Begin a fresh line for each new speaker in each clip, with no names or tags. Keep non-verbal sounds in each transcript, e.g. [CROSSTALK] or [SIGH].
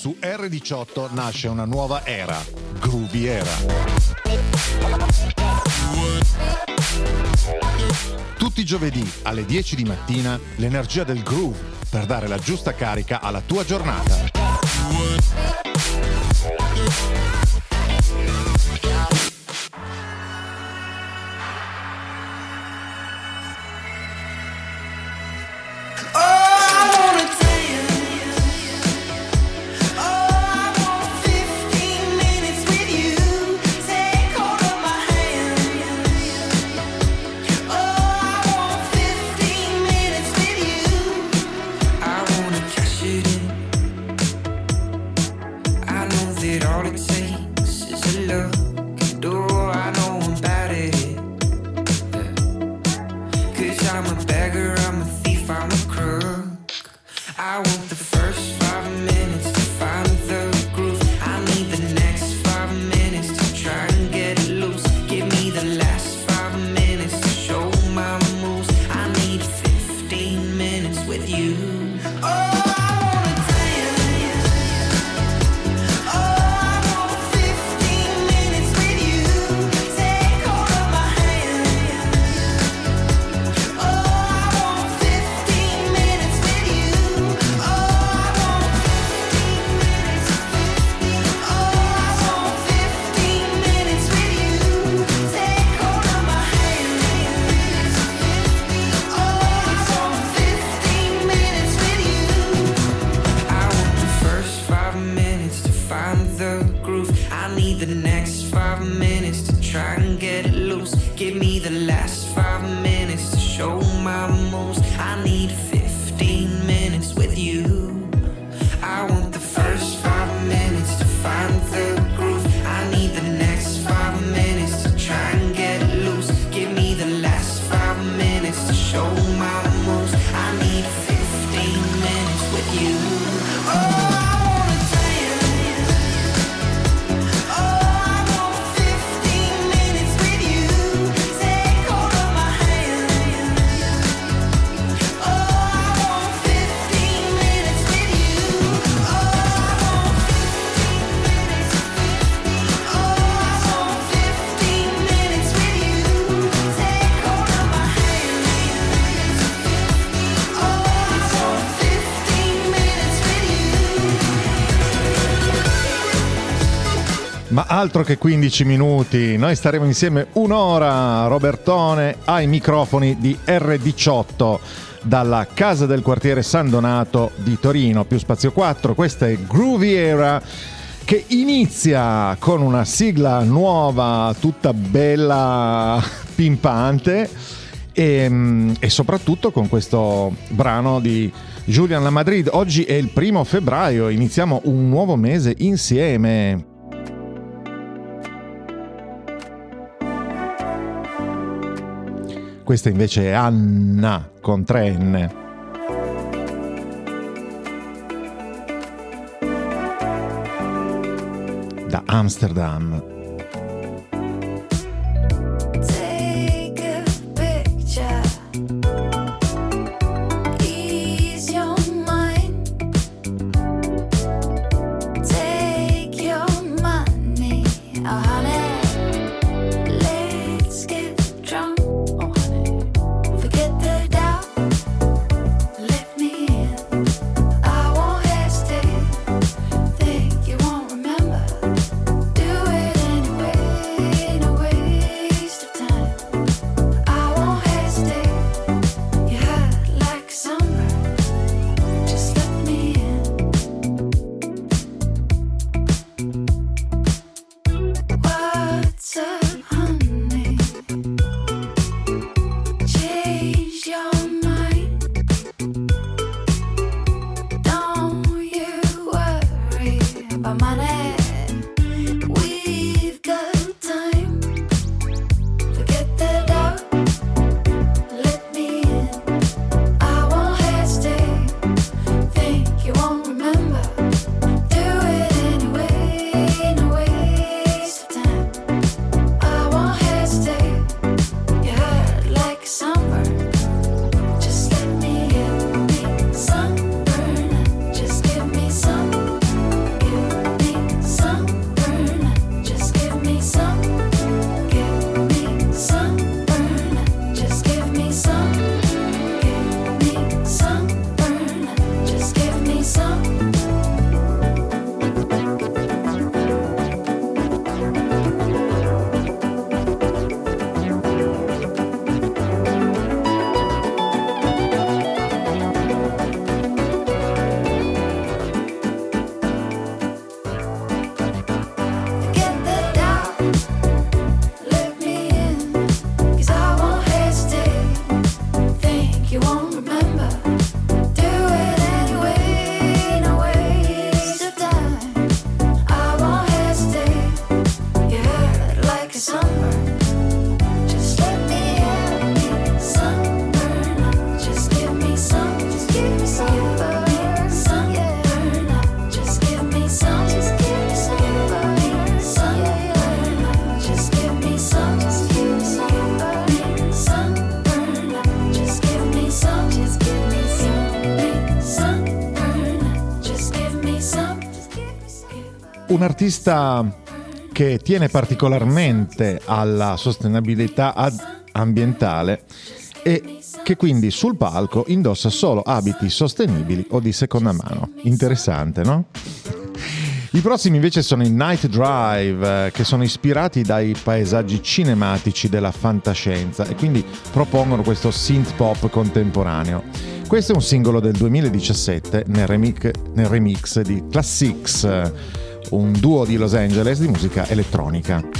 Su R18 nasce una nuova era, Groovy Era. Tutti i giovedì alle 10 di mattina l'energia del groove per dare la giusta carica alla tua giornata. Altro che 15 minuti, noi staremo insieme un'ora, Robertone ai microfoni di R18 dalla casa del quartiere San Donato di Torino, più spazio 4, questa è Groovy Era che inizia con una sigla nuova, tutta bella, [LAUGHS] pimpante e, e soprattutto con questo brano di Julian La Madrid. Oggi è il primo febbraio, iniziamo un nuovo mese insieme. Questa invece è Anna con 3N. Da Amsterdam.
Un artista che tiene particolarmente alla sostenibilità ambientale e che quindi sul palco indossa solo abiti sostenibili o di seconda mano. Interessante, no? I prossimi invece sono i Night Drive, eh, che sono ispirati dai paesaggi cinematici della fantascienza e quindi propongono questo synth pop contemporaneo. Questo è un singolo del 2017 nel remix, nel remix di Classics, un duo di Los Angeles di musica elettronica.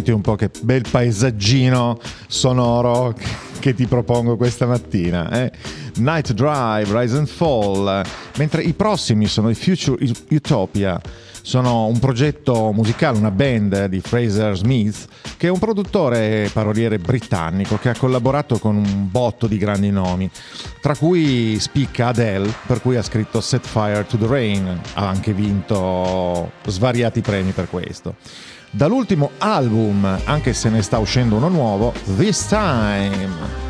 Senti un po' che bel paesaggino sonoro che ti propongo questa mattina. Eh? Night Drive, Rise and Fall, mentre i prossimi sono i Future Utopia. Sono un progetto musicale, una band di Fraser Smith, che è un produttore paroliere britannico che ha collaborato con un botto di grandi nomi, tra cui spicca Adele, per cui ha scritto Set Fire to the Rain, ha anche vinto svariati premi per questo. Dall'ultimo album, anche se ne sta uscendo uno nuovo, This Time.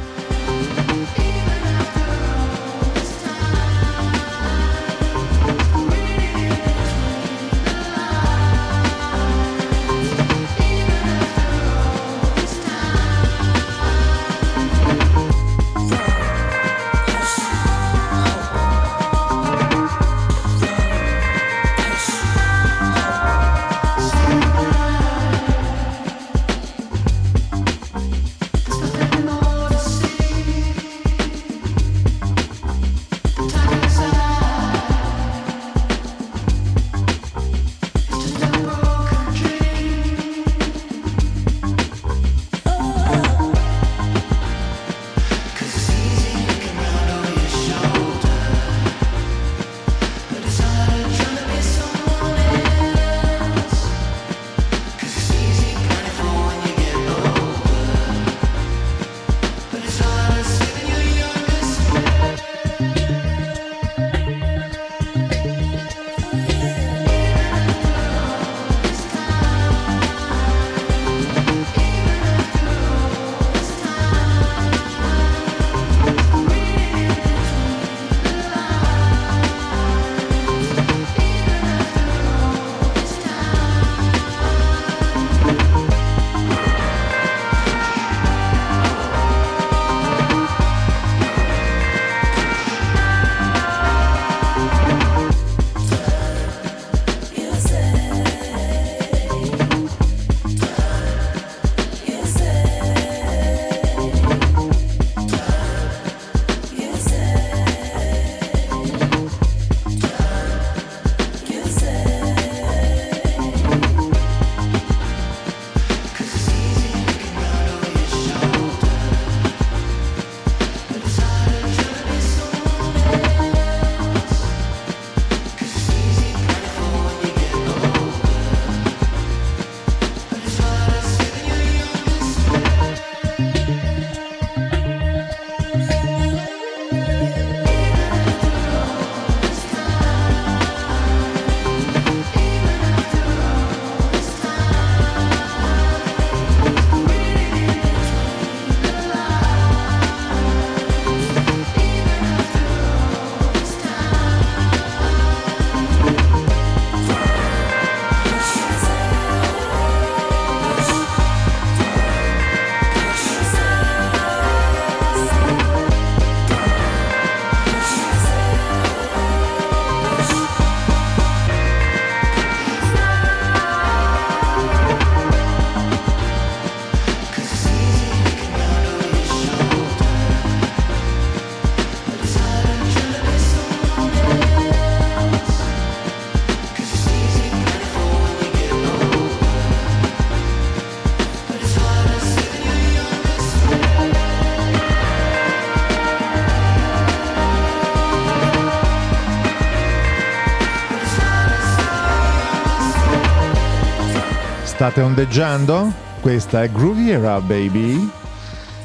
State ondeggiando? Questa è Groovy Era Baby.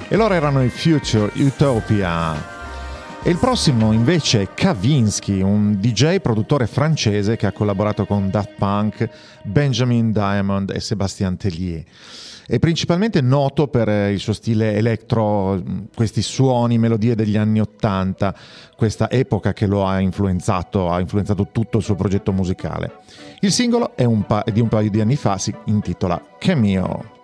E loro erano i Future Utopia. E il prossimo invece è Kavinsky, un DJ produttore francese che ha collaborato con Daft Punk, Benjamin Diamond e Sébastien Tellier. È principalmente noto per il suo stile electro, questi suoni, melodie degli anni Ottanta, questa epoca che lo ha influenzato, ha influenzato tutto il suo progetto musicale. Il singolo è, pa- di un paio di anni fa, si intitola Cameo.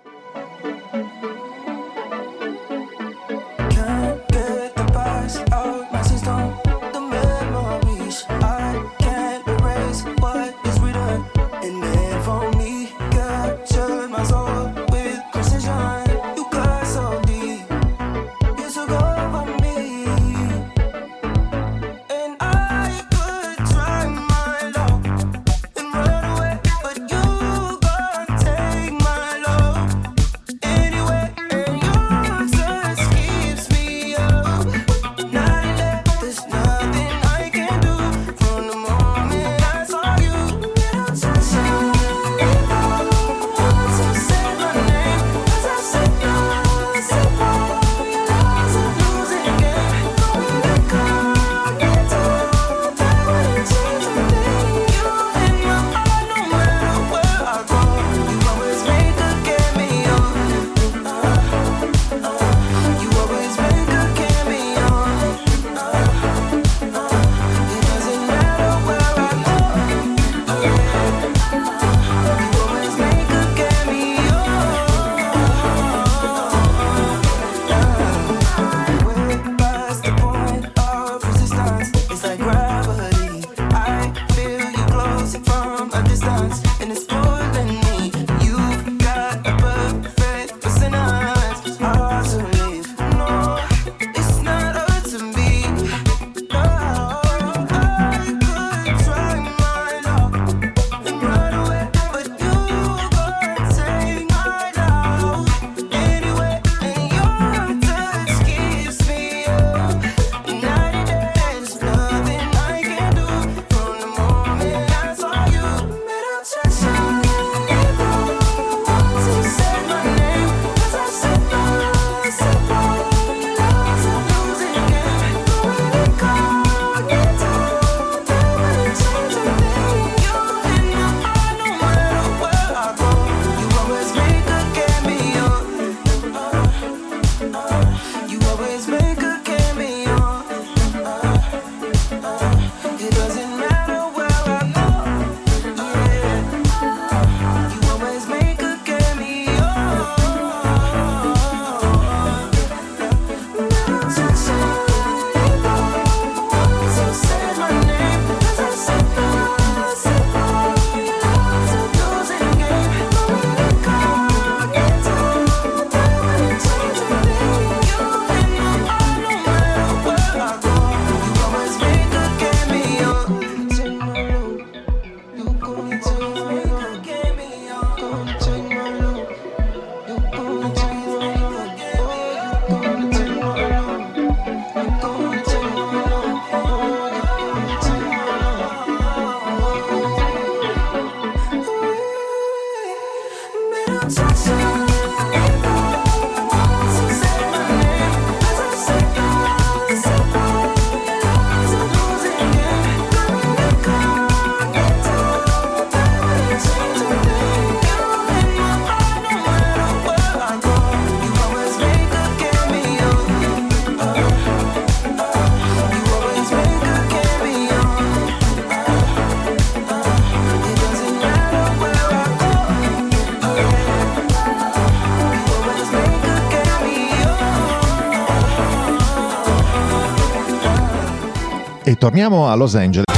Torniamo a Los Angeles.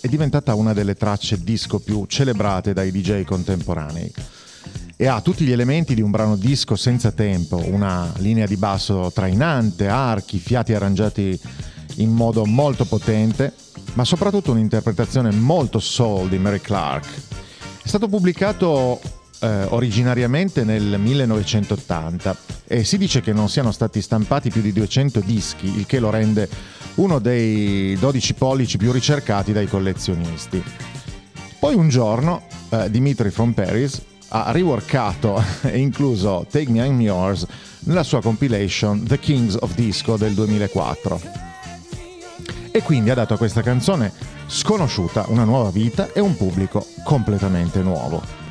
È diventata una delle tracce disco più celebrate dai DJ contemporanei e ha tutti gli elementi di un brano disco senza tempo, una linea di basso trainante, archi, fiati arrangiati in modo molto potente, ma soprattutto un'interpretazione molto soul di Mary Clark. È stato pubblicato eh, originariamente nel 1980 e si dice che non siano stati stampati più di 200 dischi, il che lo rende uno dei 12 pollici più ricercati dai collezionisti. Poi un giorno eh, Dimitri from Paris ha riworkato [LAUGHS] e incluso Take Me I'm Yours nella sua compilation The Kings of Disco del 2004. E quindi ha dato a questa canzone sconosciuta una nuova vita e un pubblico completamente nuovo.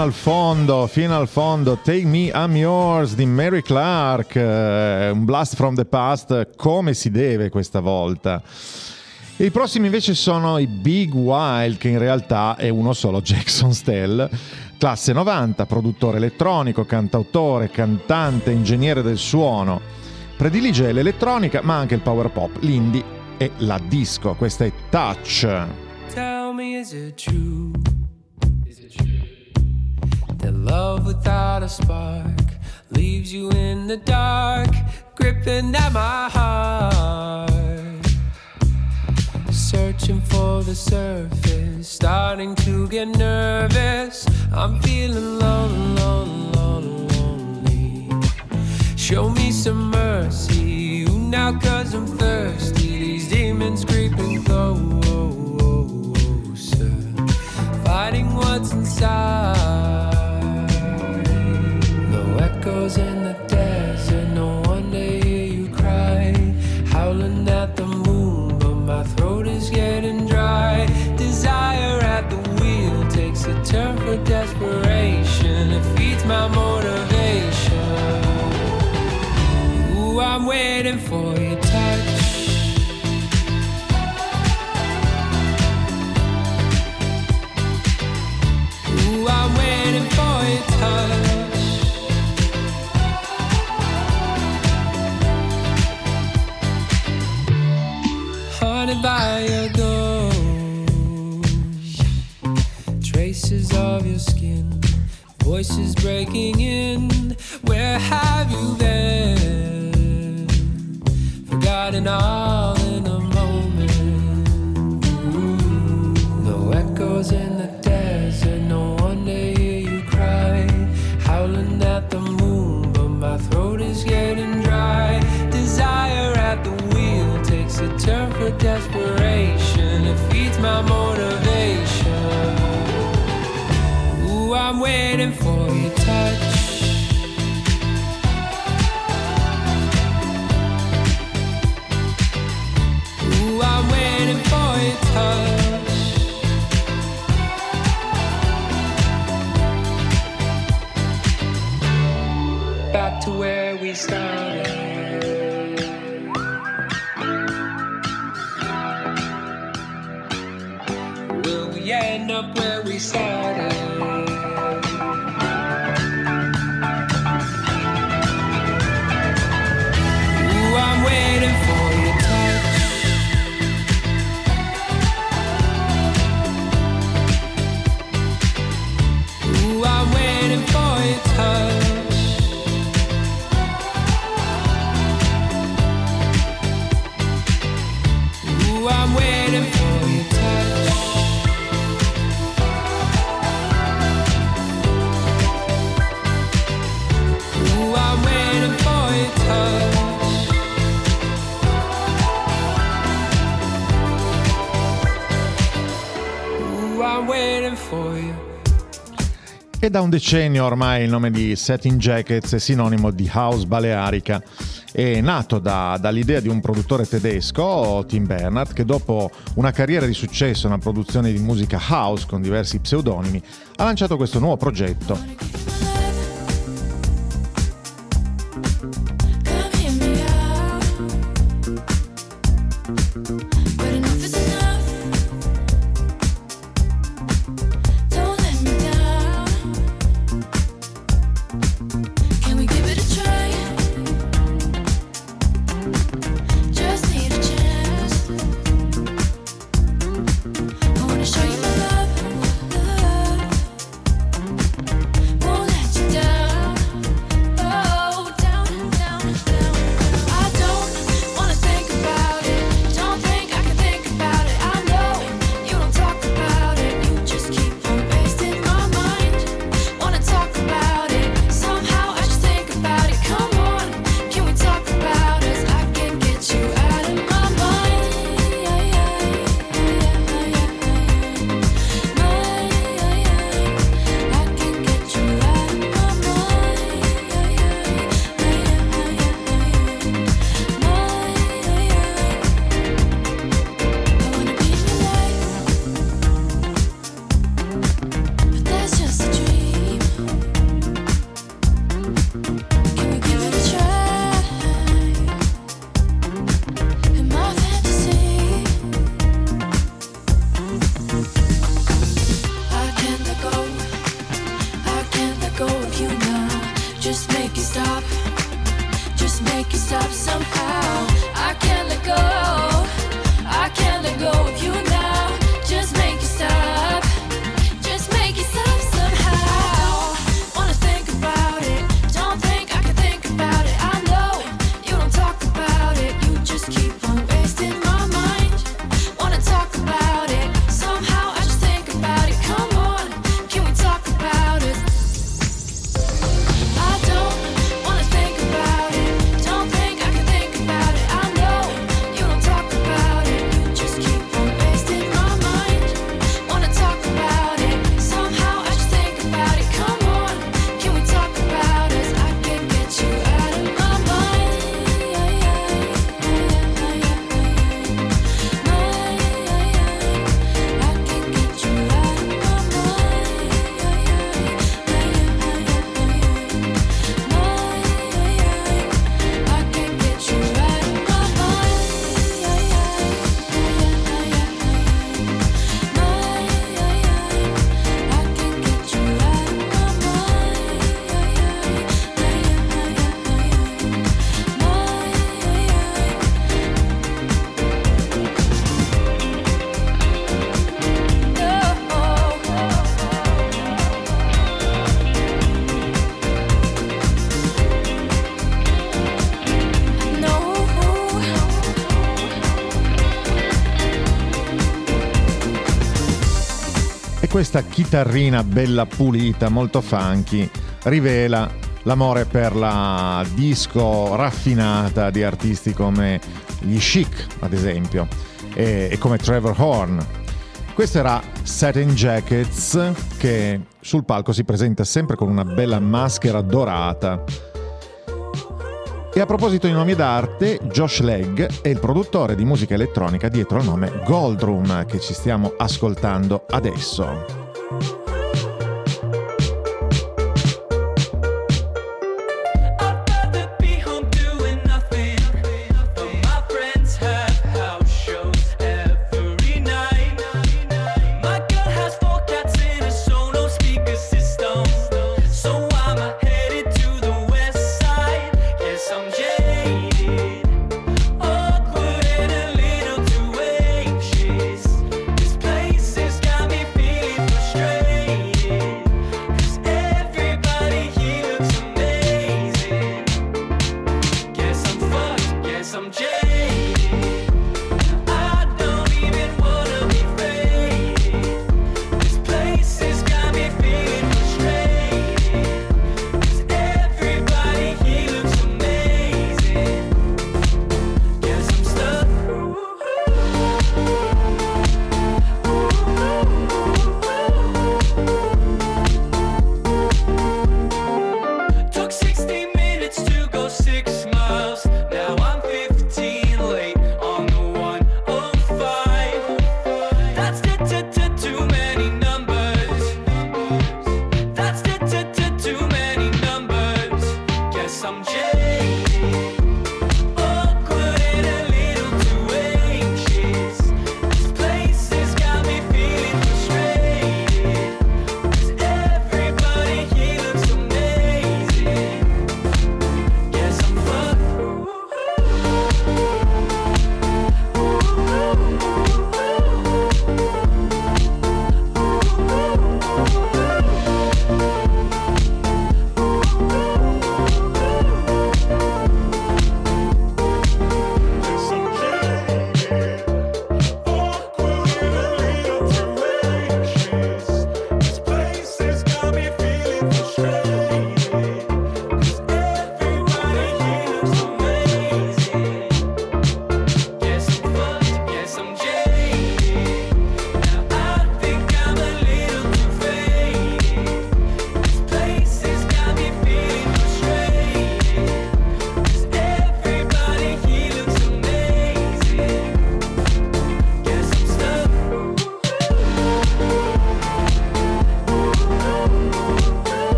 Fino al fondo, fino al fondo. Take Me, I'm Yours di Mary Clark. Uh, un blast from the past come si deve questa volta. I prossimi invece sono i Big Wild, che in realtà è uno solo [LAUGHS] Jackson Stell. Classe 90, produttore elettronico, cantautore, cantante, ingegnere del suono. Predilige l'elettronica, ma anche il power pop, l'indie e la disco. Questa è Touch. Tell me is it true? That love without a spark leaves you in the dark, gripping at my heart. Searching for the surface, starting to get nervous. I'm feeling lonely, lonely, lonely. Show me some mercy now, cause I'm thirsty. These demons creeping oh, oh, oh, closer, fighting what's inside in the desert. È da un decennio ormai il nome di Setting Jackets è sinonimo di house balearica. È nato da, dall'idea di un produttore tedesco, Tim Bernard, che dopo una carriera di successo nella produzione di musica house con diversi pseudonimi, ha lanciato questo nuovo progetto
questa chitarrina bella pulita, molto funky, rivela l'amore per la disco raffinata di artisti come gli Chic, ad esempio, e, e come Trevor Horn. Questo era Satin Jackets che sul palco si presenta sempre con una bella maschera dorata. E a proposito di nomi d'arte, Josh Legg è il produttore di musica elettronica dietro al nome Goldroom che ci stiamo ascoltando adesso.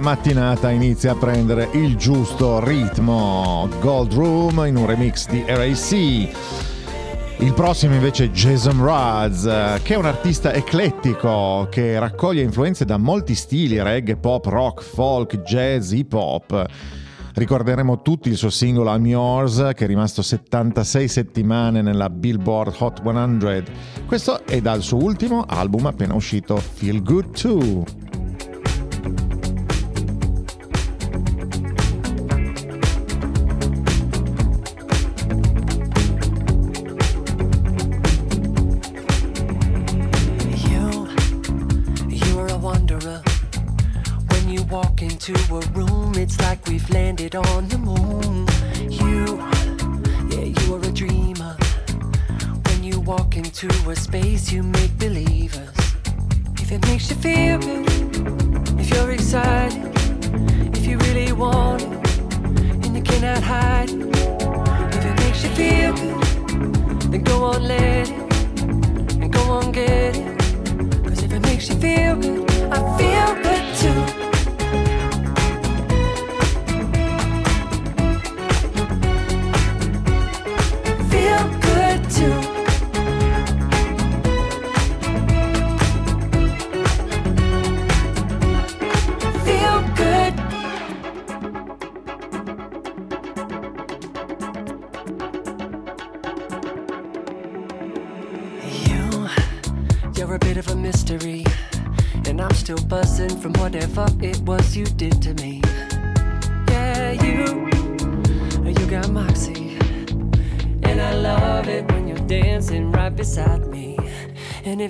La mattinata inizia a prendere il giusto ritmo. Gold Room in un remix di RAC. Il prossimo invece è Jason Mraz, che è un artista eclettico che raccoglie influenze da molti stili, reggae, pop, rock, folk, jazz, hip hop. Ricorderemo tutti il suo singolo I'm Yours che è rimasto 76 settimane nella Billboard Hot 100. Questo è dal suo ultimo album appena uscito Feel Good Too.
landed on the moon. You, yeah, you are a dreamer. When you walk into a space, you make believers. If it makes you feel good, if you're excited, if you really want it, and you cannot hide it. If it makes you feel good, then go on, let it.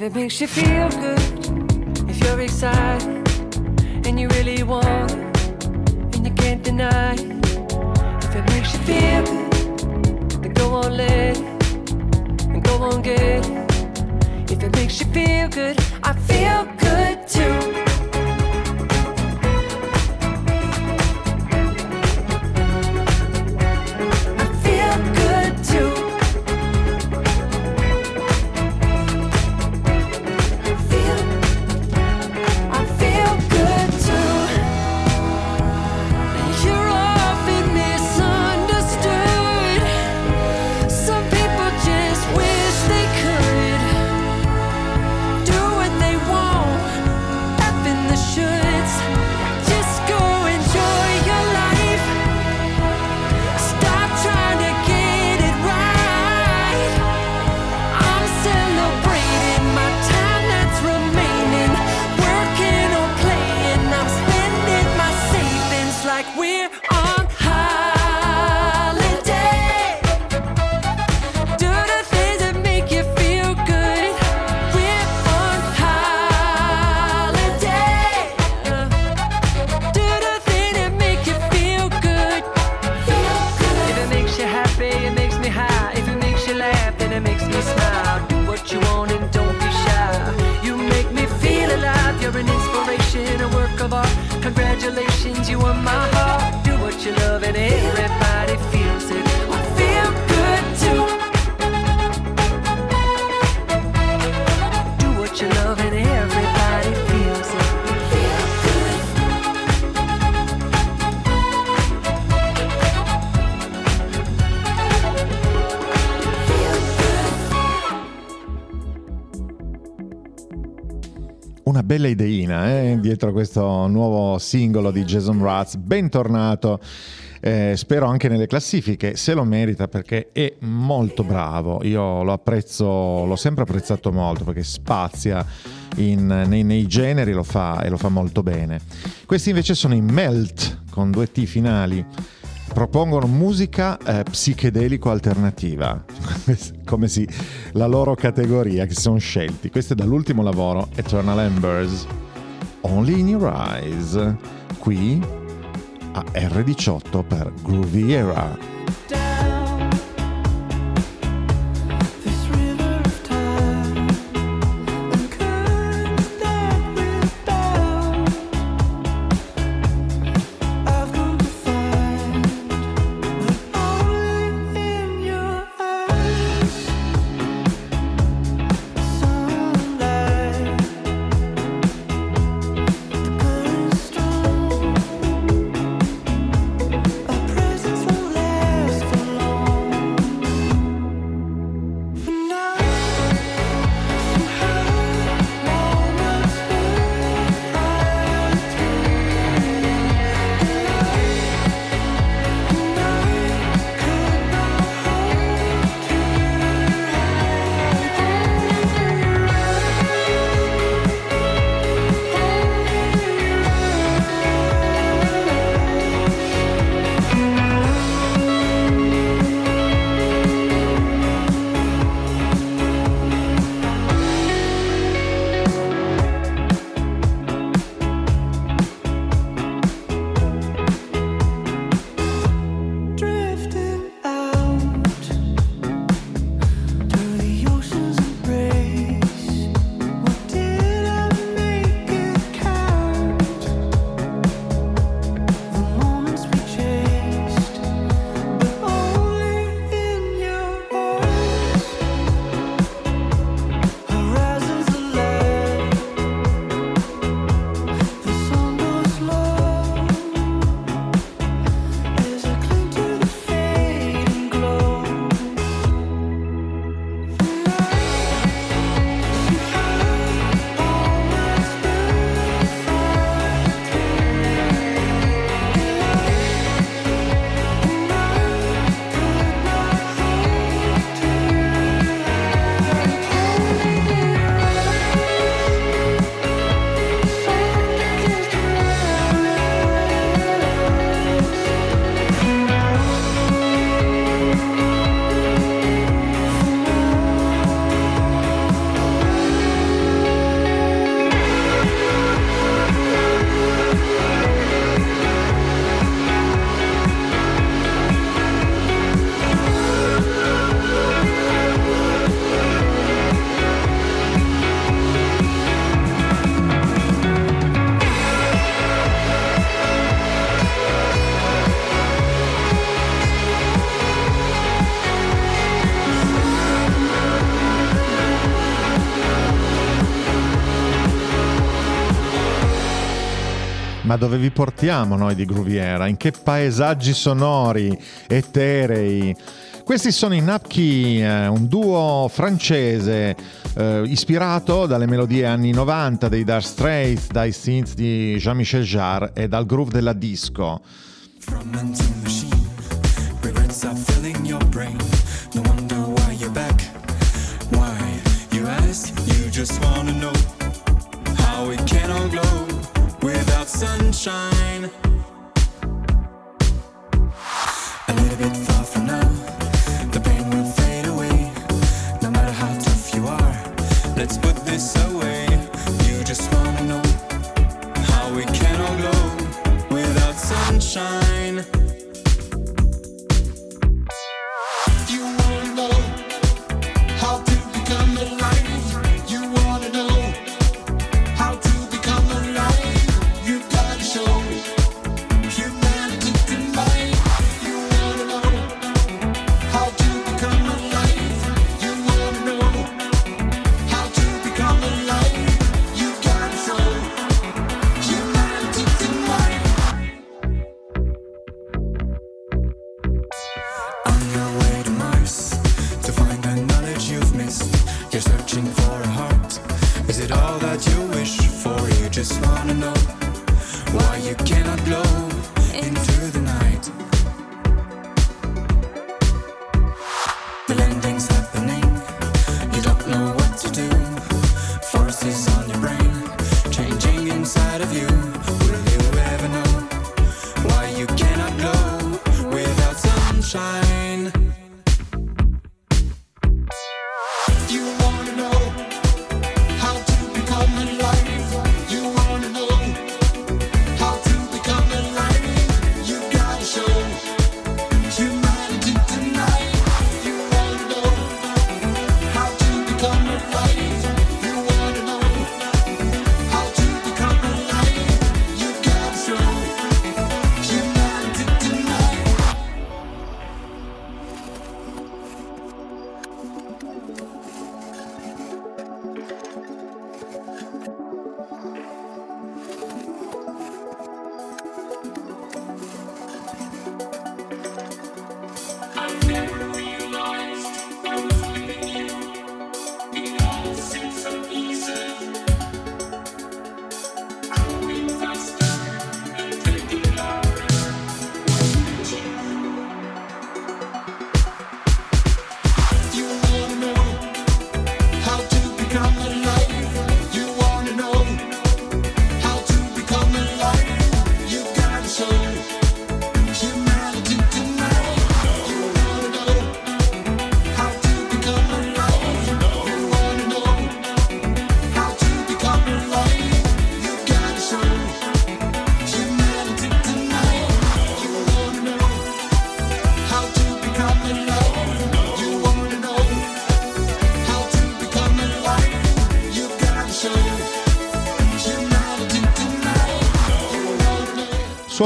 If it makes you feel good,
bella ideina eh? dietro questo nuovo singolo di Jason Mraz. Bentornato. Eh, spero anche nelle classifiche, se lo merita perché è molto bravo. Io lo apprezzo, l'ho sempre apprezzato molto perché spazia in, nei, nei, generi lo fa, e lo fa molto bene. Questi invece sono i Melt con due T finali propongono musica eh, psichedelico alternativa, [LAUGHS] come si la loro categoria che si sono scelti. Questo è dall'ultimo lavoro, Eternal Embers, Only in Your Eyes, qui a R18 per Groovy Era.
Dove vi portiamo noi di Gruviera? In che paesaggi sonori, eterei? Questi sono i Napki, eh, un duo francese eh, ispirato dalle melodie anni 90 dei Dark Straits, dai synth di Jean-Michel Jarre e dal groove della disco. From machine, regrets are filling your brain. No wonder why you're back. Why you ask, you just wanna know how it can all glow without sunshine. A little bit far from now.
The pain will fade away. No matter how tough you are,
let's put this away. You just wanna know how we can all glow without sunshine.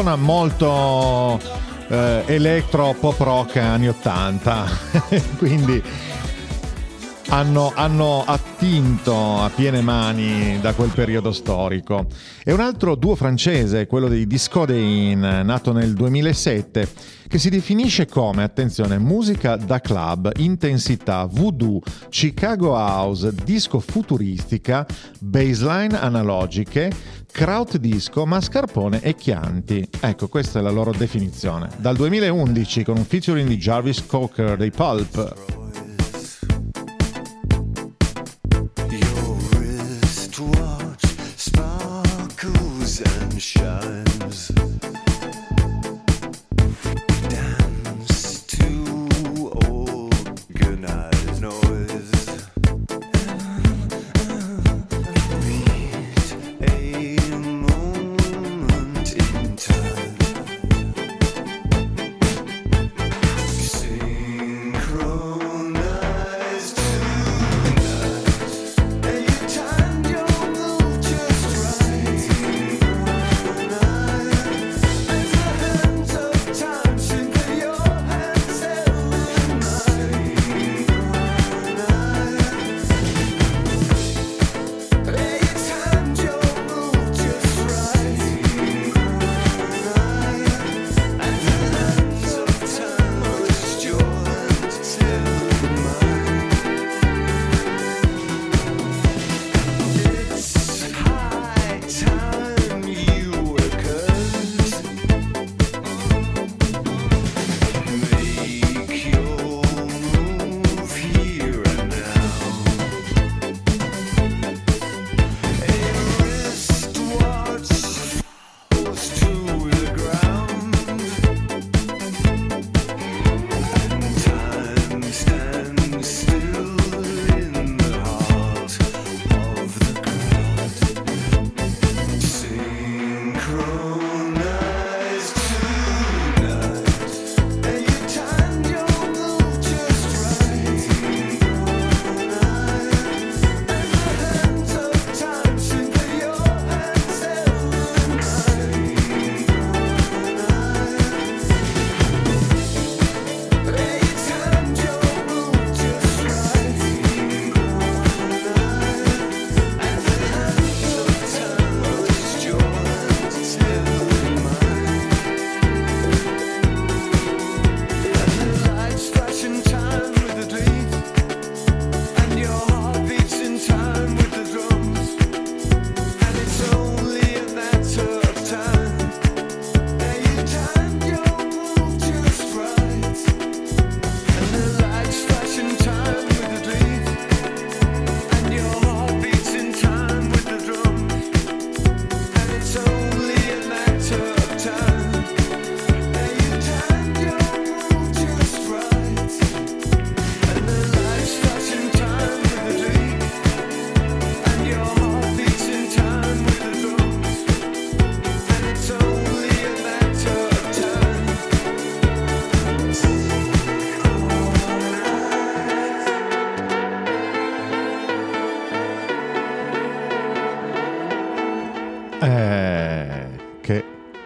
Suona molto eh, electro pop rock anni 80 [LAUGHS] quindi hanno, hanno, attinto a piene mani da quel periodo storico. E un altro duo francese, quello dei Discodein, nato nel 2007, che si definisce come, attenzione, musica da club, intensità, voodoo, Chicago house, disco futuristica, baseline analogiche, kraut disco, mascarpone e chianti. Ecco, questa è la loro definizione. Dal 2011 con un featuring di Jarvis Cocker dei Pulp.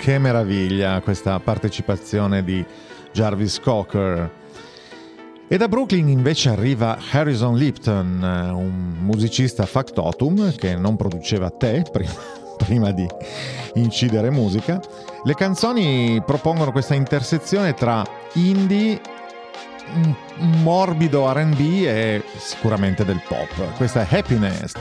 Che, meraviglia questa partecipazione di Jarvis Cocker. E da Brooklyn invece arriva Harrison Lipton, un musicista factotum che non produceva tè [LAUGHS] prima, prima di incidere musica. Le canzoni propongono questa intersezione tra indie, un morbido RB e sicuramente del pop. Questa è Happiness.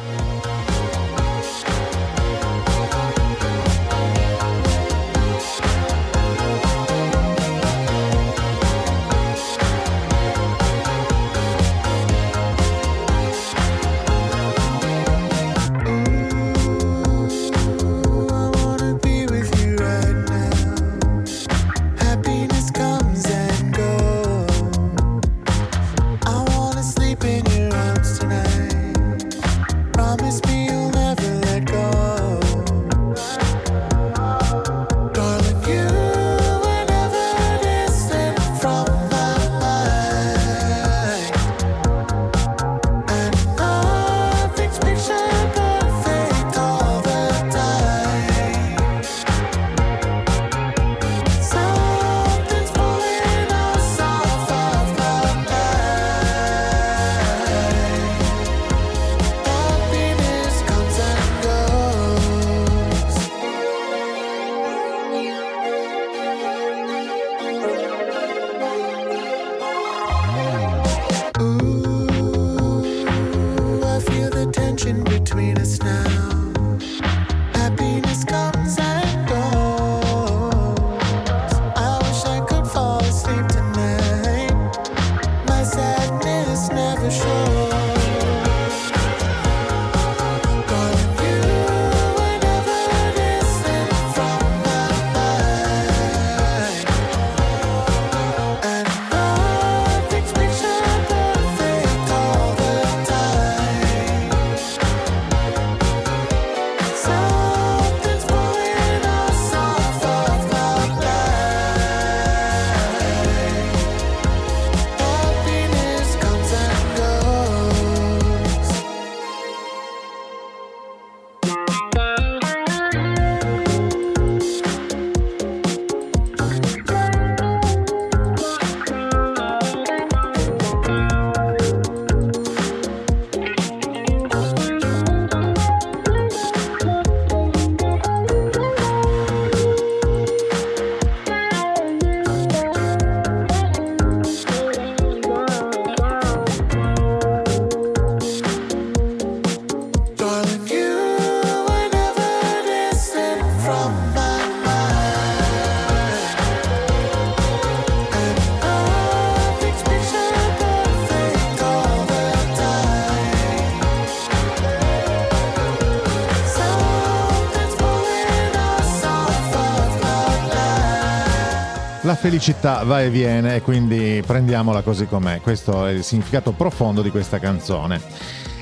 Felicità va e viene e quindi prendiamola così com'è. Questo è il significato profondo di questa canzone.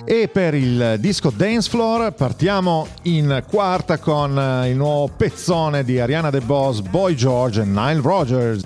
E per il disco Dance Floor partiamo in quarta con il nuovo pezzone di Ariana De Boss, Boy George e Nile Rogers.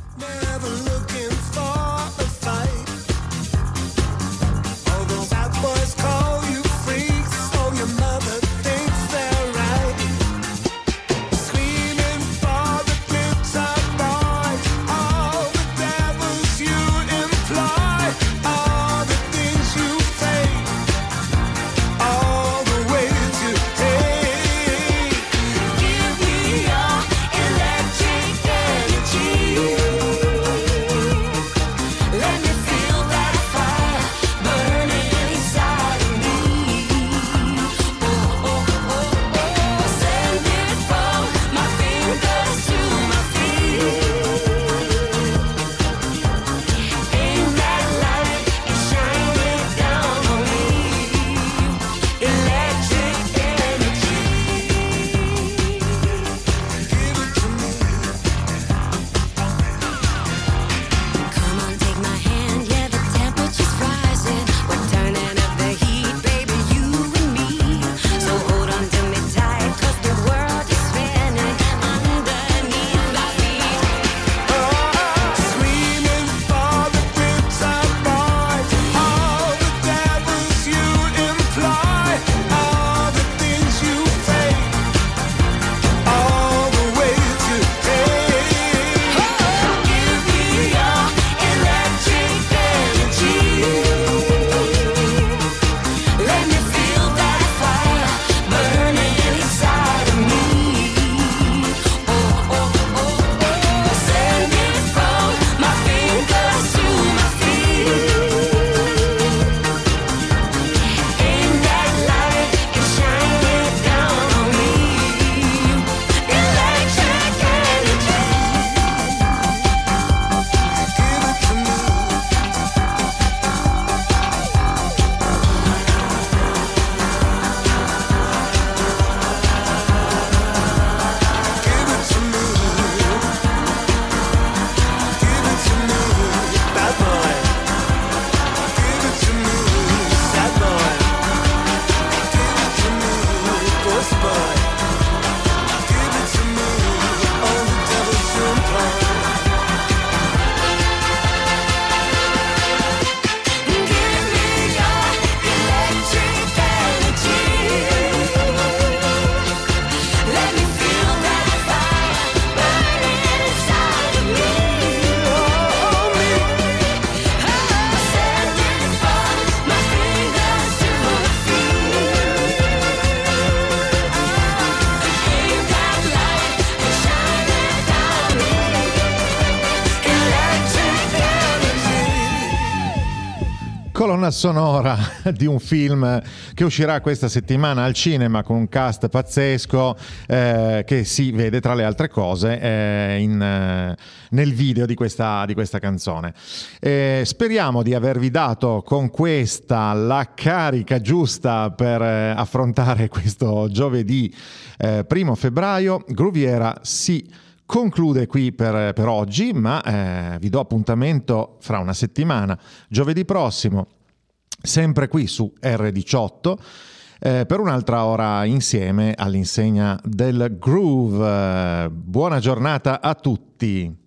Colonna sonora [LAUGHS] di un film che uscirà questa settimana al cinema con un cast pazzesco eh, che si vede tra le altre cose eh, in, eh, nel video di questa, di questa canzone. speriamo di avervi dato con questa la carica giusta per eh, affrontare [LAUGHS] questo giovedì eh, primo febbraio. Gruviera si conclude qui per, per oggi, ma eh, vi do appuntamento fra una settimana, giovedì prossimo, sempre qui su R18. Eh, per un'altra ora insieme all'insegna del groove. buona giornata a tutti.